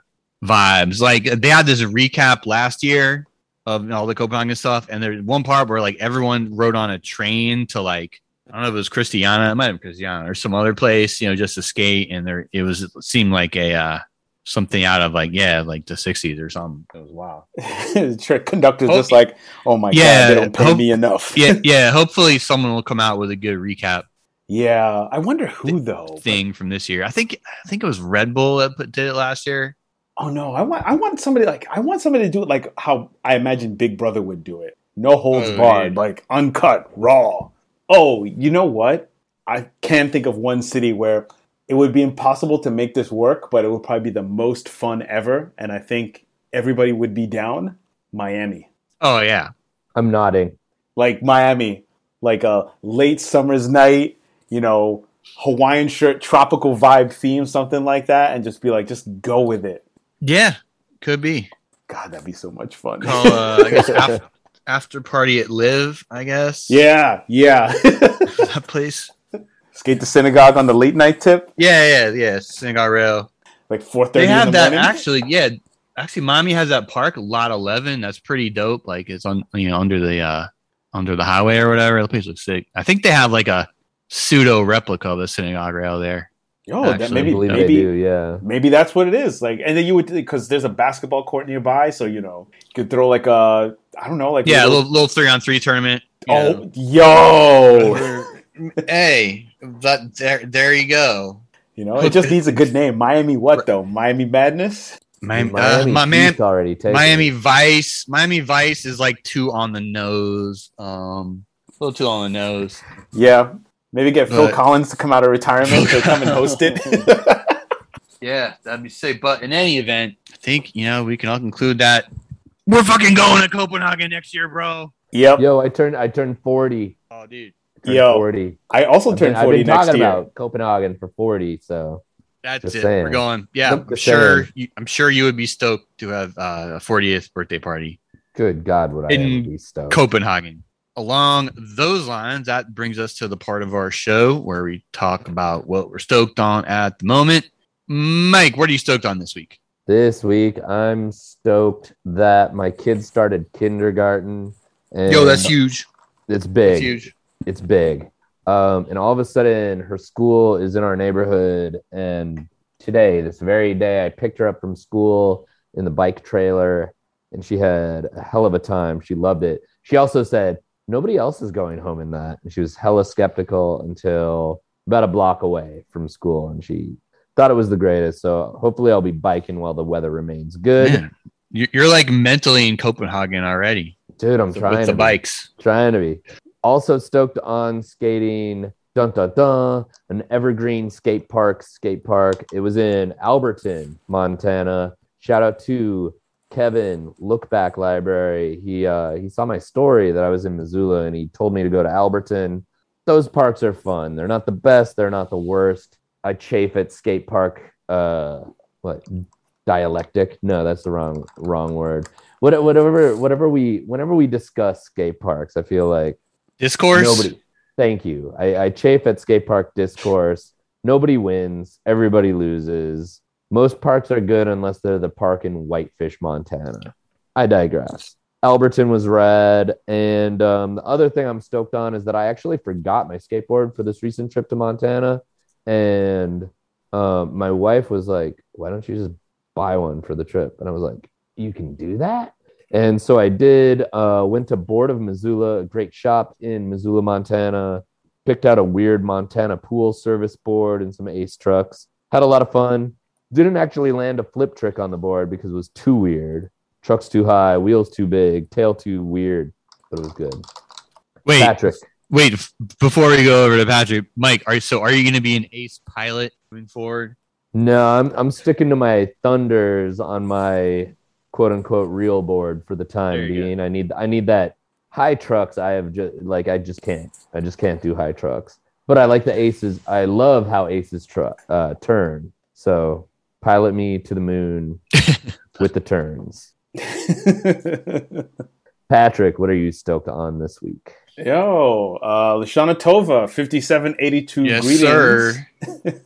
vibes. Like they had this recap last year of all the Copenhagen stuff, and there's one part where like everyone rode on a train to like I don't know if it was Christiania, it might have been Christiania or some other place, you know, just to skate, and there it was it seemed like a uh something out of like yeah like the 60s or something it was wild the conductor's Oh, just like, oh my yeah, god, they don't pay hope- me enough. yeah yeah hopefully someone will come out with a good recap yeah. I wonder who though. thing from this year i think i think it was red bull that put, did it last year Oh no, I want I want somebody like I want somebody to do it like how I imagine Big Brother would do it. No holds Oh, barred, yeah. like uncut, raw. Oh, you know what? I can't think of one city where it would be impossible to make this work, but it would probably be the most fun ever, and I think everybody would be down. Miami. oh yeah I'm nodding. Like Miami, like a late summer's night, you know, Hawaiian shirt, tropical vibe theme, something like that, and just be like, just go with it. Yeah could be. God, that'd be so much fun. call uh, i guess after, after party at live i guess. Yeah, yeah. that place. Skate the synagogue on the late night tip, yeah yeah yeah synagogue rail. Like four they thirty. in have the that morning. actually yeah. Actually miami has that park lot 11 that's pretty dope. Like it's on you know under the uh under the highway or whatever. The place looks sick. I think they have like a pseudo replica of the synagogue rail there Yo, that actually, I maybe they maybe do. Yeah. maybe that's what it is. Like, and then you would because there's a basketball court nearby, so you know you could throw like a I don't know like yeah a little- little, little three on three tournament you know. oh yo, hey that there there you go you know it just needs a good name. Miami what though? Miami Madness. Miami, uh, Miami my man already taken. Miami Vice. Miami Vice is like two on the nose. Um, a little too on the nose. Yeah, maybe get Phil But- Collins to come out of retirement to come and host it. Yeah, that'd be sick. But in any event, I think you know we can all conclude that we're fucking going to Copenhagen next year, bro. yep. Yo, I turned I turned 40. Oh, dude. Turn Yo, 40. I also I've turned been, I've 40 been next talking year. about Copenhagen for 40, so That's Just it. saying. We're going. Yeah, I'm sure. You, I'm sure you would be stoked to have uh, a 40th birthday party good God, would I In be stoked. Copenhagen. Along those lines, that brings us to the part of our show where we talk about what we're stoked on at the moment. Mike, what are you stoked on this week? This week, I'm stoked that my kids started kindergarten. And Yo, that's huge. It's big. That's huge. It's big. Um, and all of a sudden, her school is in our neighborhood. And today, this very day, I picked her up from school in the bike trailer, and she had a hell of a time. She loved it. She also said, Nobody else is going home in that. And she was hella skeptical until about a block away from school. And she thought it was the greatest. So hopefully, I'll be biking while the weather remains good. Man, you- you're like mentally in Copenhagen already Dude, I'm with trying the to be. bikes. Trying to be. Also stoked on skating. Dun dun dun. An evergreen skate park. Skate park. It was in Alberton, Montana. Shout out to Kevin Look Back Library. He uh, he saw my story that I was in Missoula, and he told me to go to Alberton. Those parks are fun. They're not the best. They're not the worst. I chafe at skate park. Uh, what dialectic? No, that's the wrong wrong word. What, whatever whatever we whenever we discuss skate parks, I feel like Discourse. Nobody. Thank you. I, I chafe at skate park discourse. Nobody wins. Everybody loses. Most parks are good unless they're the park in Whitefish, Montana. I digress. Alberton was red, and um, the other thing I'm stoked on is that I actually forgot my skateboard for this recent trip to Montana, and um, my wife was like, "Why don't you just buy one for the trip?" And I was like, "You can do that." And so I did. Uh, went to Board of Missoula, a great shop in Missoula, Montana. Picked out a weird Montana pool service board and some Ace trucks. Had a lot of fun. Didn't actually land a flip trick on the board because it was too weird. Trucks too high, wheels too big, tail too weird, but it was good. Wait, Patrick, wait. f- Before we go over to Patrick, Mike, are you, so are you going to be an ace pilot moving forward? no, I'm I'm sticking to my thunders on my quote unquote real board for the time you go. being. I need I need that high trucks. I have just like I just can't. I just can't do high trucks. But I like the aces. I love how aces truck uh, turn. So pilot me to the moon with the turns. Patrick, what are you stoked on this week? Yo, uh, Lashana Tova, 5782 Yes, greetings. sir. Let's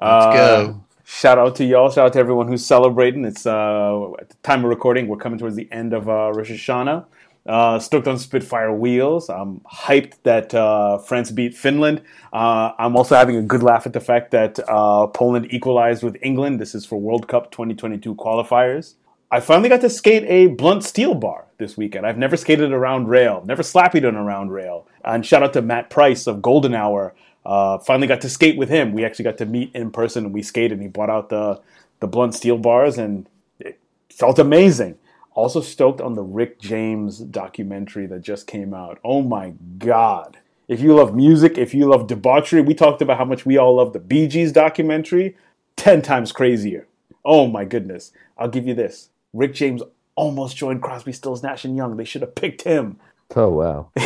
Uh, go. Shout out to y'all. Shout out to everyone who's celebrating. It's uh, at the time of recording, we're coming towards the end of uh, Rosh Hashanah. Uh, stoked on Spitfire wheels. I'm hyped that uh, France beat Finland. Uh, I'm also having a good laugh at the fact that uh, Poland equalized with England. This is for World Cup 2022 qualifiers. I finally got to skate a blunt steel bar this weekend. I've never skated around rail, never slappied on a round rail. And shout out to Matt Price of Golden Hour. Uh, finally got to skate with him. We actually got to meet in person and we skated. And he brought out the the blunt steel bars and it felt amazing. Also stoked on the Rick James documentary that just came out. Oh my god! If you love music, if you love debauchery, we talked about how much we all love the Bee Gees documentary. Ten times crazier. Oh my goodness! I'll give you this. Rick James almost joined Crosby, Stills, Nash and Young. They should have picked him. Oh wow. well,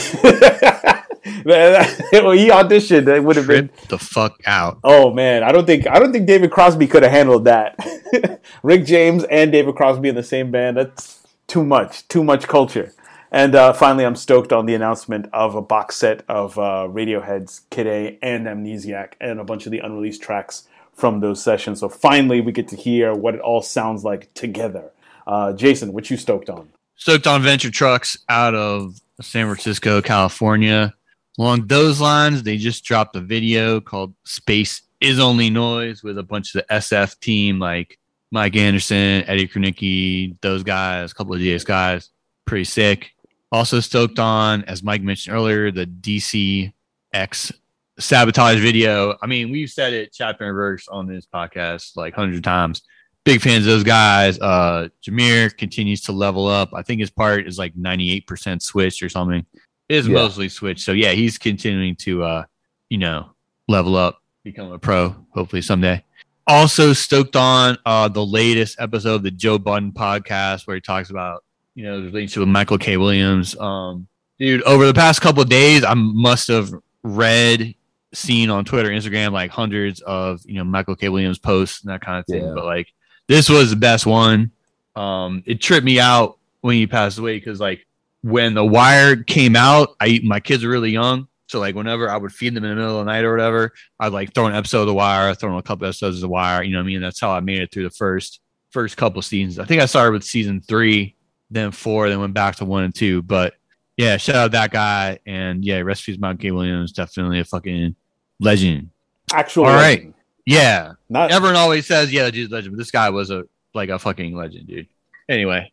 he auditioned. It would have been. The fuck out. Oh man, I don't think I don't think David Crosby could have handled that. Rick James and David Crosby in the same band. That's too much. Too much culture. And uh, finally, I'm stoked on the announcement of a box set of uh, Radiohead's Kid A and Amnesiac and a bunch of the unreleased tracks from those sessions. So finally, we get to hear what it all sounds like together. Uh, Jason, what you stoked on? Stoked on Venture Trucks out of San Francisco, California. Along those lines, they just dropped a video called Space is Only Noise with a bunch of the SF team like Mike Anderson, Eddie Kronicki, those guys, a couple of DS guys. Pretty sick. Also stoked on, as Mike mentioned earlier, the DC X sabotage video. I mean, we've said it chapter and verse on this podcast like hundred times big fans of those guys. Uh, Jahmir continues to level up. I think his part is like 98% switched or something. It is Yeah. mostly switched. So yeah, he's continuing to, uh, you know, level up, become a pro, hopefully someday. Also stoked on uh, the latest episode of the Joe Budden podcast where he talks about, you know, the relationship with Michael K. Williams. Um, dude, over the past couple of days, I must have read, seen on Twitter, Instagram, like hundreds of you know Michael K. Williams posts and that kind of thing. Yeah. But like this was the best one. Um, it tripped me out when he passed away because like when The Wire came out, I my kids were really young. So like whenever I would feed them in the middle of the night or whatever, I'd like throw an episode of The Wire, throw in a couple episodes of The Wire. You know what I mean? That's how I made it through the first first couple seasons. I think I started with season three, then four, then went back to one and two. But yeah, shout out that guy. And yeah, recipes Mount K. Williams, definitely a fucking legend. Actual. All right. legend. Yeah. Not Everyone always says, yeah, dude's a legend, but this guy was a like a fucking legend, dude. Anyway,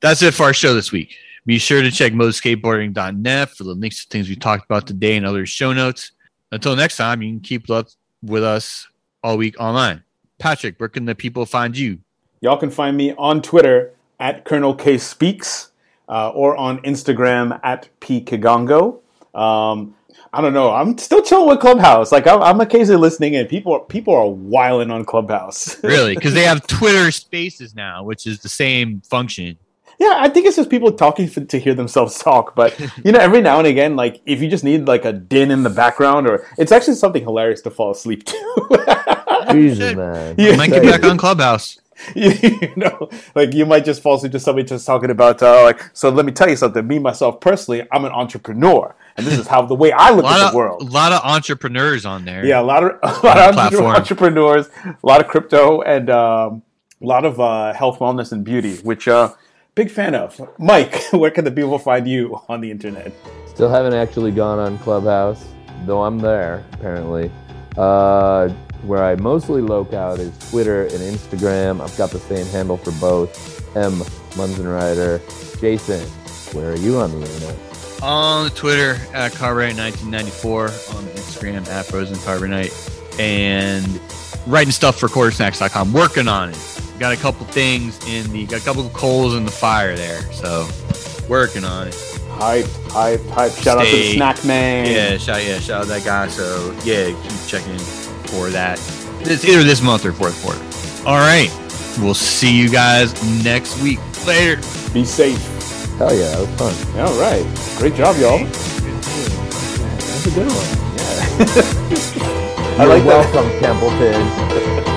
that's it for our show this week. Be sure to check mostlyskateboarding.net for the links to things we talked about today and other show notes. Until next time, you can keep up with us all week online. Patrick, where can the people find you? Y'all can find me on Twitter at Colonel K Speaks uh, or on Instagram at P Kigongo. Um, I don't know. I'm still chilling with Clubhouse. Like I'm, I'm occasionally listening, and people are, people are wiling on Clubhouse. Really? Because they have Twitter Spaces now, which is the same function. Yeah, I think it's just people talking for, to hear themselves talk. But you know, every now and again, like if you just need like a din in the background, or it's actually something hilarious to fall asleep to. Jesus, man. Yeah. I might get back on Clubhouse. you know, like you might just fall asleep to somebody just talking about uh, like. So let me tell you something. Me myself personally, I'm an entrepreneur, and this is how the way I look lot at of the world. a lot of entrepreneurs on there. Yeah, a lot of a lot of Platform. entrepreneurs, a lot of crypto, and um, a lot of uh, health, wellness, and beauty, which uh, big fan of. Mike, where can the people find you on the internet? Still haven't actually gone on Clubhouse, though I'm there apparently. Uh, where I mostly loc out is Twitter and Instagram. I've got the same handle for both. M Munzenrieder. Jason, where are you on the internet? on Twitter at Carbonite1994, on Instagram at Frozen Carbonite, and writing stuff for quartersnacks.com. Working on it. Got a couple things in the, got a couple coals in the fire there. So working on it. Hype, hype, hype! Shout out to the Stay- Snack Man. Yeah, shout yeah, shout out that guy. So yeah, keep checking for that. It's either this month or fourth quarter. All right, we'll see you guys next week. Later. Be safe. Hell yeah, that was fun. All right, great job, y'all. That's a good one. I You're like that. welcome, Templeton.